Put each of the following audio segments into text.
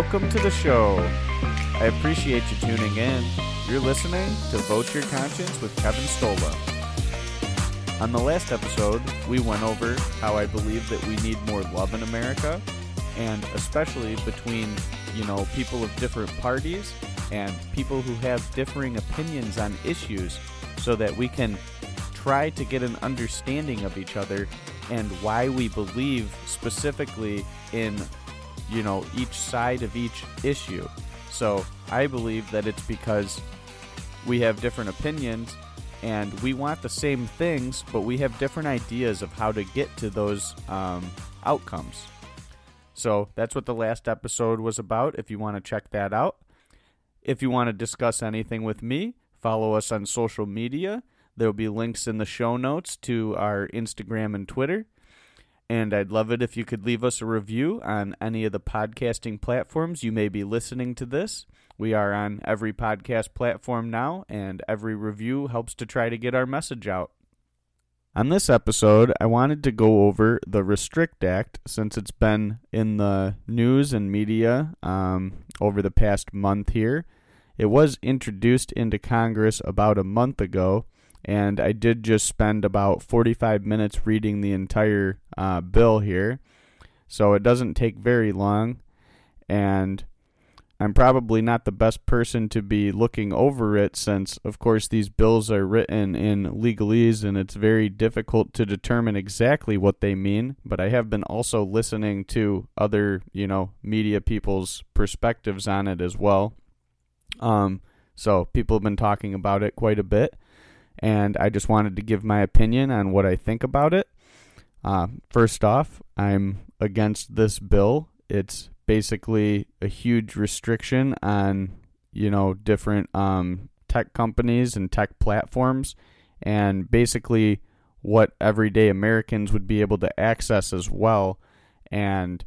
Welcome to the show. I appreciate you tuning in. You're listening to Vote Your Conscience with Kevin Stolla. On the last episode, we went over how I believe that we need more love in America, and especially between, you know, people of different parties and people who have differing opinions on issues so that we can try to get an understanding of each other and why we believe specifically in you know each side of each issue. So i believe that it's because we have different opinions and we want the same things but we have different ideas of how to get to those um, outcomes. So that's what the last episode was about if you want to check that out. If you want to discuss anything with me follow us on social media. There'll be links in the show notes to our Instagram and Twitter. And I'd love it if you could leave us a review on any of the podcasting platforms you may be listening to this. We are on every podcast platform now, and every review helps to try to get our message out. On this episode, I wanted to go over the Restrict Act since it's been in the news and media um, over the past month here. It was introduced into Congress about a month ago, and I did just spend about 45 minutes reading the entire uh, bill here. So it doesn't take very long, and I'm probably not the best person to be looking over it since, of course, these bills are written in legalese and it's very difficult to determine exactly what they mean. But I have been also listening to other, you know, media people's perspectives on it as well. Um, so people have been talking about it quite a bit and I just wanted to give my opinion on what I think about it. Uh, first off, I'm against this bill. It's basically a huge restriction on you know different um, tech companies and tech platforms, and basically what everyday Americans would be able to access as well. And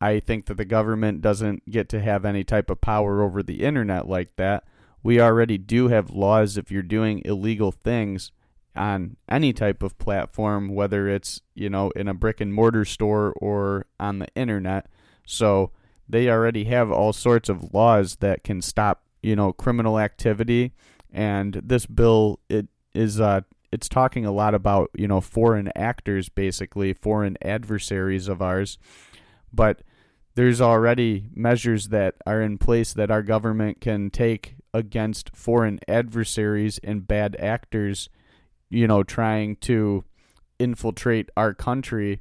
I think that the government doesn't get to have any type of power over the internet like that we already do have laws if you're doing illegal things on any type of platform, whether it's, you know, in a brick and mortar store or on the internet. So they already have all sorts of laws that can stop, you know, criminal activity. And this bill, it is, uh, it's talking a lot about, you know, foreign actors, basically, foreign adversaries of ours. But there's already measures that are in place that our government can take against foreign adversaries and bad actors, you know, trying to infiltrate our country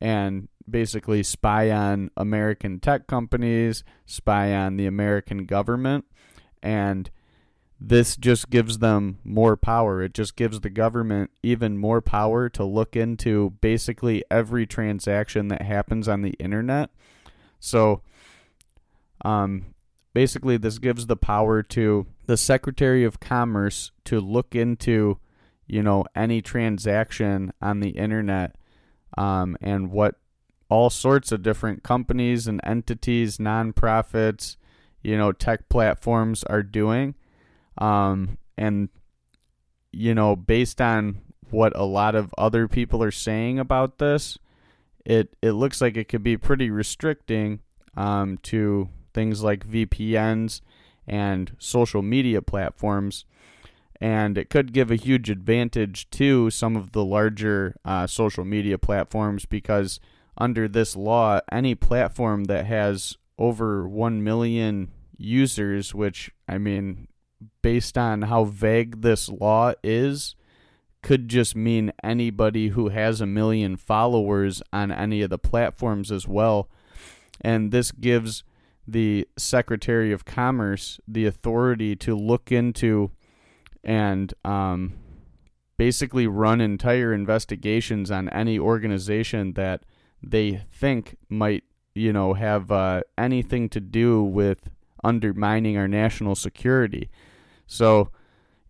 and basically spy on American tech companies, spy on the American government, and this just gives them more power. It just gives the government even more power to look into basically every transaction that happens on the internet. So, um, basically this gives the power to the Secretary of Commerce to look into, you know, any transaction on the internet um, and what all sorts of different companies and entities, nonprofits, you know, tech platforms are doing. Um, and, you know, based on what a lot of other people are saying about this, it, it looks like it could be pretty restricting um, to things like VPNs and social media platforms. And it could give a huge advantage to some of the larger uh, social media platforms because under this law, any platform that has over 1 million users, which, I mean, based on how vague this law is, could just mean anybody who has a million followers on any of the platforms as well. And this gives the Secretary of Commerce the authority to look into and um, basically run entire investigations on any organization that they think might, you know, have uh, anything to do with undermining our national security. So,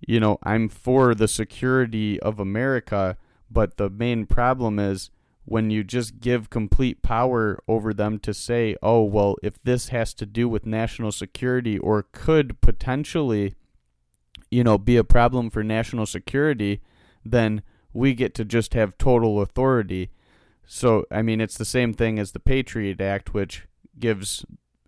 you know, I'm for the security of America, but the main problem is when you just give complete power over them to say, oh, well, if this has to do with national security or could potentially, you know, be a problem for national security, then we get to just have total authority. So, I mean, it's the same thing as the Patriot Act, which gives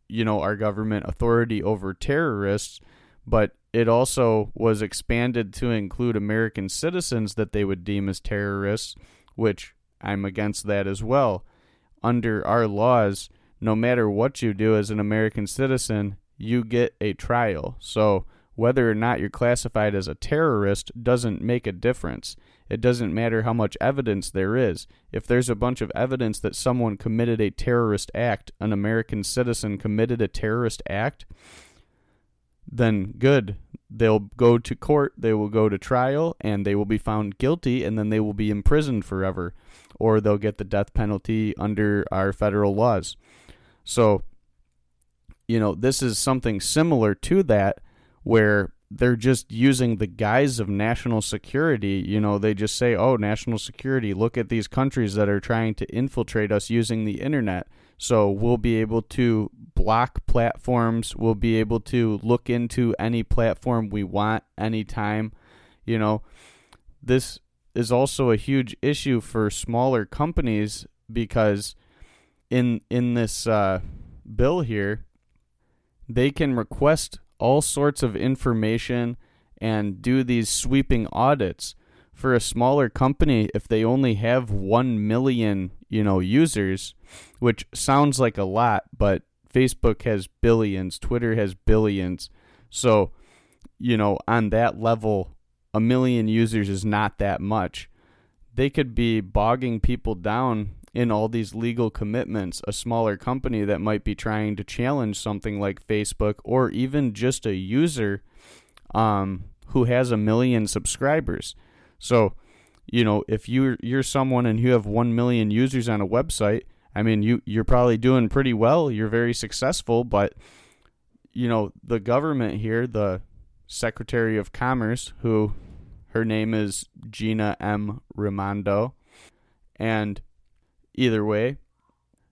you know, our government authority over terrorists, but it also was expanded to include American citizens that they would deem as terrorists, which I'm against that as well. Under our laws, no matter what you do as an American citizen, you get a trial. So whether or not you're classified as a terrorist doesn't make a difference. It doesn't matter how much evidence there is. If there's a bunch of evidence that someone committed a terrorist act, an American citizen committed a terrorist act, then good. They'll go to court, they will go to trial, and they will be found guilty, and then they will be imprisoned forever, or they'll get the death penalty under our federal laws. So, you know, this is something similar to that where they're just using the guise of national security. You know, they just say, oh, national security, look at these countries that are trying to infiltrate us using the internet. So we'll be able to block platforms. We'll be able to look into any platform we want anytime. You know, this is also a huge issue for smaller companies because in in this uh, bill here, they can request all sorts of information and do these sweeping audits for a smaller company if they only have 1 million you know users which sounds like a lot but facebook has billions twitter has billions so you know on that level a million users is not that much they could be bogging people down in all these legal commitments, a smaller company that might be trying to challenge something like Facebook or even just a user um, who has a million subscribers. So, you know, if you're you're someone and you have one million users on a website, I mean, you you're probably doing pretty well. You're very successful, but you know, the government here, the Secretary of Commerce, who her name is Gina M. Raimondo, and Either way,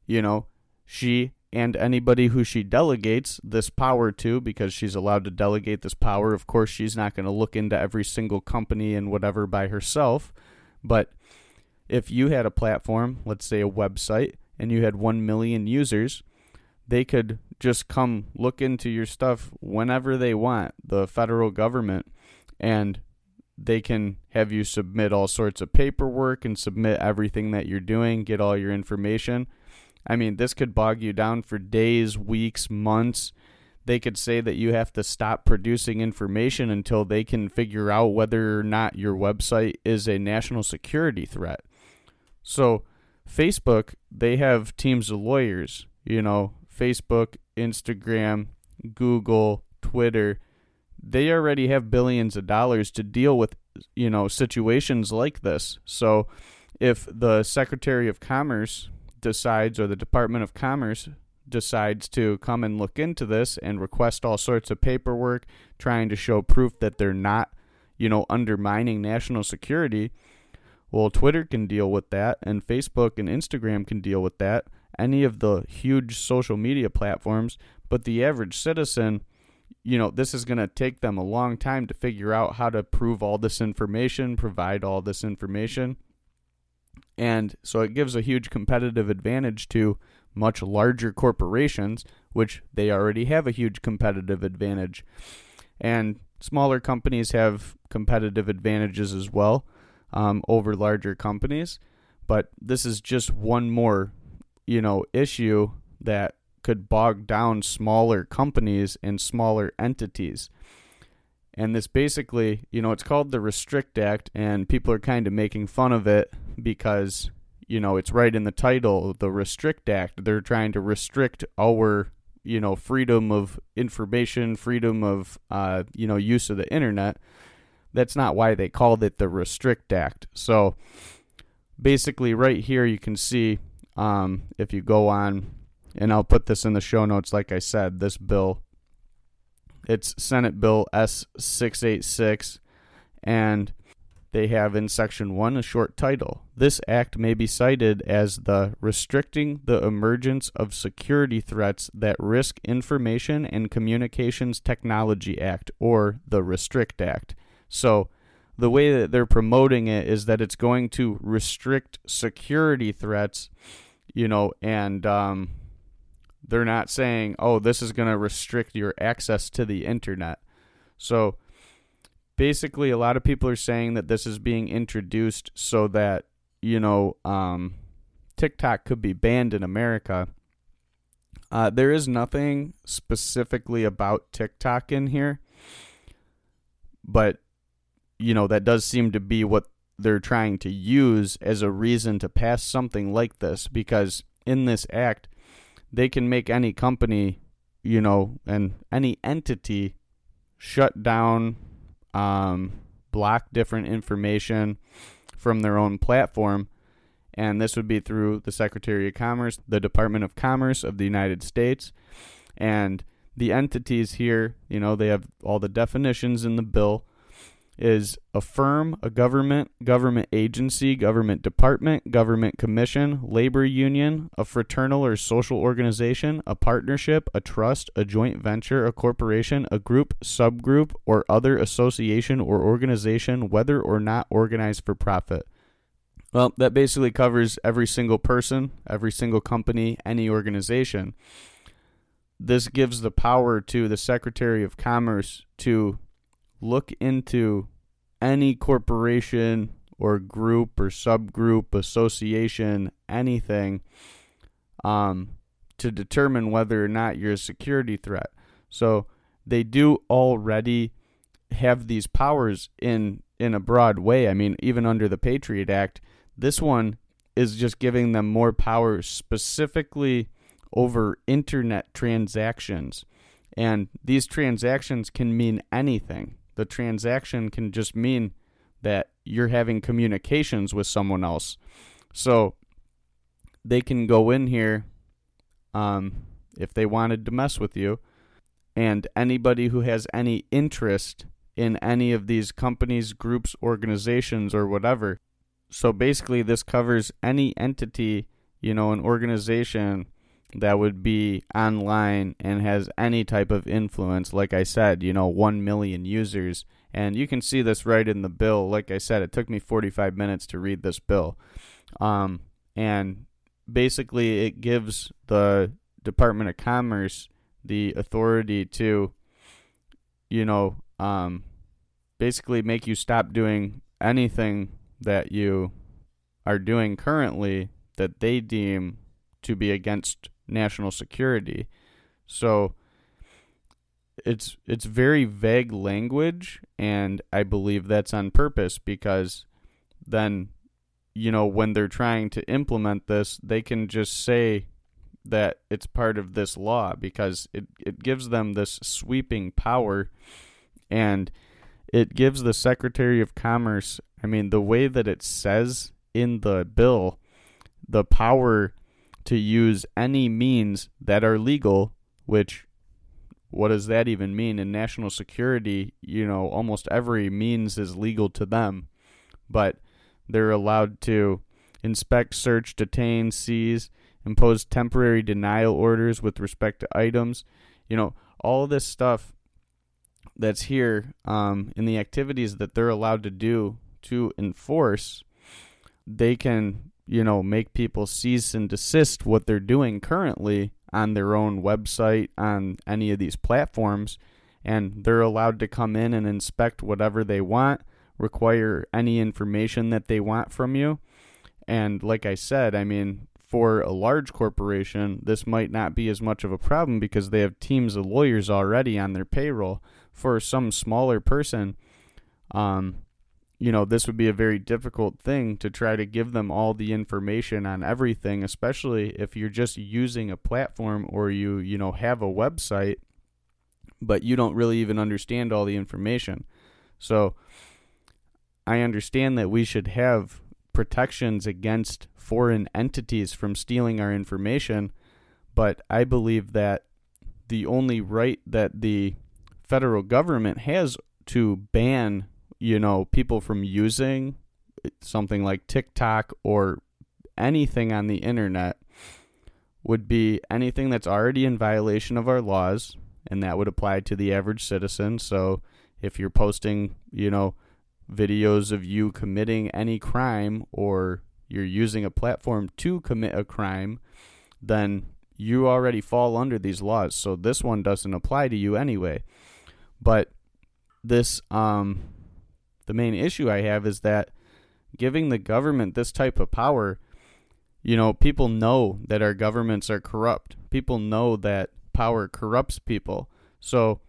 you know, she and anybody who she delegates this power to, because she's allowed to delegate this power. Of course, she's not going to look into every single company and whatever by herself. But if you had a platform, let's say a website, and you had 1 million users, they could just come look into your stuff whenever they want, the federal government, and they can have you submit all sorts of paperwork and submit everything that you're doing, get all your information. I mean, this could bog you down for days, weeks, months. They could say that you have to stop producing information until they can figure out whether or not your website is a national security threat. So, Facebook, they have teams of lawyers, you know, Facebook, Instagram, Google, Twitter. They already have billions of dollars to deal with you know situations like this. So if the secretary of commerce decides or the department of commerce decides to come and look into this and request all sorts of paperwork trying to show proof that they're not you know undermining national security well twitter can deal with that and facebook and instagram can deal with that any of the huge social media platforms but the average citizen you know, this is going to take them a long time to figure out how to prove all this information, provide all this information. And so it gives a huge competitive advantage to much larger corporations, which they already have a huge competitive advantage. And smaller companies have competitive advantages as well um, over larger companies. But this is just one more, you know, issue that could bog down smaller companies and smaller entities. And this basically, you know, it's called the Restrict Act, and people are kind of making fun of it because, you know, it's right in the title, the Restrict Act. They're trying to restrict our, you know, freedom of information, freedom of, uh, you know, use of the internet. That's not why they called it the Restrict Act. So basically, right here, you can see um, if you go on and I'll put this in the show notes. Like I said, this bill, it's Senate Bill S six eight six, and they have in section one a short title. This act may be cited as the Restricting the Emergence of Security Threats That Risk Information and Communications Technology Act, or the Restrict Act. So, the way that they're promoting it is that it's going to restrict security threats, you know, and um, they're not saying, "Oh, this is going to restrict your access to the internet." So basically a lot of people are saying that this is being introduced so that, you know, um, TikTok could be banned in America. Uh, there is nothing specifically about TikTok in here, but you know that does seem to be what they're trying to use as a reason to pass something like this because in this act they can make any company, you know, and any entity shut down, um, block different information from their own platform. And this would be through the Secretary of Commerce, the Department of Commerce of the United States. And the entities here, you know, they have all the definitions in the bill is a firm, a government, government agency, government department, government commission, labor union, a fraternal or social organization, a partnership, a trust, a joint venture, a corporation, a group, subgroup, or other association or organization, whether or not organized for profit. Well, that basically covers every single person, every single company, any organization. This gives the power to the Secretary of Commerce to look into any corporation or group or subgroup, association, anything, um, to determine whether or not you're a security threat. So they do already have these powers in in a broad way. I mean, even under the Patriot Act, this one is just giving them more power specifically over internet transactions. And these transactions can mean anything the transaction can just mean that you're having communications with someone else. So they can go in here um, if they wanted to mess with you. And anybody who has any interest in any of these companies, groups, organizations, or whatever. So basically, this covers any entity, you know, an organization that would be online and has any type of influence. Like I said, you know, 1 million users. And you can see this right in the bill. Like I said, it took me 45 minutes to read this bill. Um, and basically, it gives the Department of Commerce the authority to, you know, um, basically make you stop doing anything that you are doing currently that they deem to be against national security. So it's it's very vague language and I believe that's on purpose because then you know when they're trying to implement this they can just say that it's part of this law because it, it gives them this sweeping power and it gives the Secretary of Commerce I mean the way that it says in the bill the power to use any means that are legal, which what does that even mean? In national security, you know, almost every means is legal to them, but they're allowed to inspect, search, detain, seize, impose temporary denial orders with respect to items. You know, all this stuff that's here um, in the activities that they're allowed to do to enforce, they can you know, make people cease and desist what they're doing currently on their own website, on any of these platforms, and they're allowed to come in and inspect whatever they want, require any information that they want from you. And like I said, I mean, for a large corporation, this might not be as much of a problem because they have teams of lawyers already on their payroll. For some smaller person, um, you know, this would be a very difficult thing to try to give them all the information on everything, especially if you're just using a platform or you, you know, have a website, but you don't really even understand all the information. So I understand that we should have protections against foreign entities from stealing our information, but I believe that the only right that the federal government has to ban you know, people from using something like TikTok or anything on the internet would be anything that's already in violation of our laws, and that would apply to the average citizen. So if you're posting, you know, videos of you committing any crime or you're using a platform to commit a crime, then you already fall under these laws. So this one doesn't apply to you anyway. But this um the main issue I have is that giving the government this type of power, you know, people know that our governments are corrupt. People know that power corrupts people. So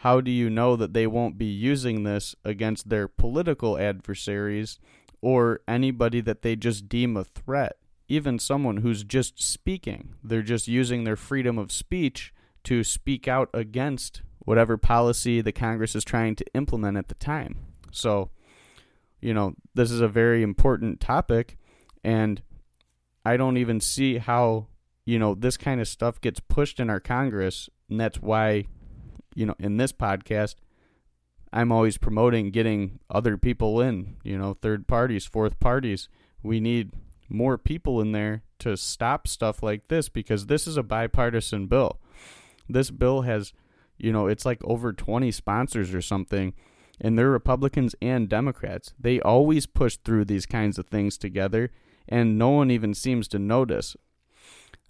how do you know that they won't be using this against their political adversaries or anybody that they just deem a threat? Even someone who's just speaking. They're just using their freedom of speech to speak out against whatever policy the Congress is trying to implement at the time. So, you know, this is a very important topic, and I don't even see how, you know, this kind of stuff gets pushed in our Congress, and that's why, you know, in this podcast, I'm always promoting getting other people in, you know, third parties, fourth parties. We need more people in there to stop stuff like this because this is a bipartisan bill. This bill has you know, it's like over 20 sponsors or something, and they're Republicans and Democrats. They always push through these kinds of things together, and no one even seems to notice.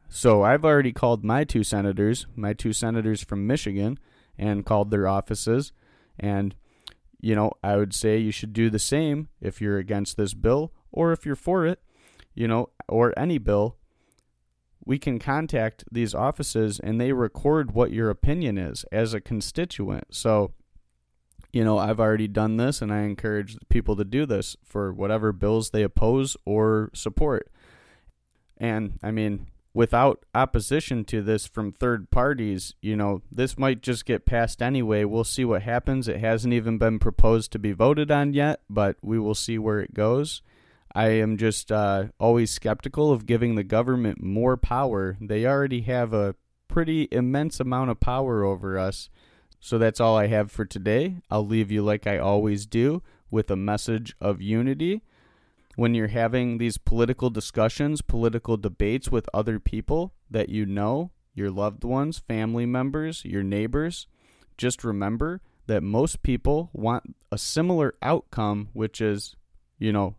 So I've already called my two senators, my two senators from Michigan, and called their offices. And, you know, I would say you should do the same if you're against this bill or if you're for it, you know, or any bill we can contact these offices and they record what your opinion is as a constituent. So, you know, I've already done this and I encourage people to do this for whatever bills they oppose or support. And I mean, without opposition to this from third parties, you know, this might just get passed anyway. We'll see what happens. It hasn't even been proposed to be voted on yet, but we will see where it goes. I am just uh, always skeptical of giving the government more power. They already have a pretty immense amount of power over us. So that's all I have for today. I'll leave you like I always do with a message of unity. When you're having these political discussions, political debates with other people that you know, your loved ones, family members, your neighbors, just remember that most people want a similar outcome, which is, you know,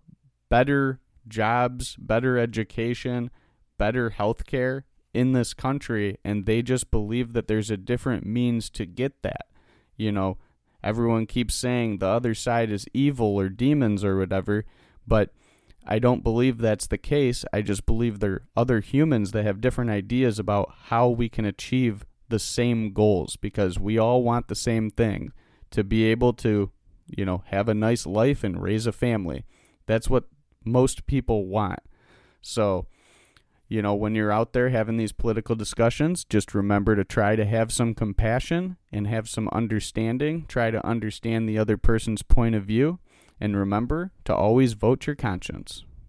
better jobs, better education, better health care in this country, and they just believe that there's a different means to get that. You know, everyone keeps saying the other side is evil or demons or whatever, but I don't believe that's the case. I just believe there are other humans that have different ideas about how we can achieve the same goals because we all want the same thing to be able to, you know, have a nice life and raise a family. That's what most people want. So, you know, when you're out there having these political discussions, just remember to try to have some compassion and have some understanding. Try to understand the other person's point of view. And remember to always vote your conscience.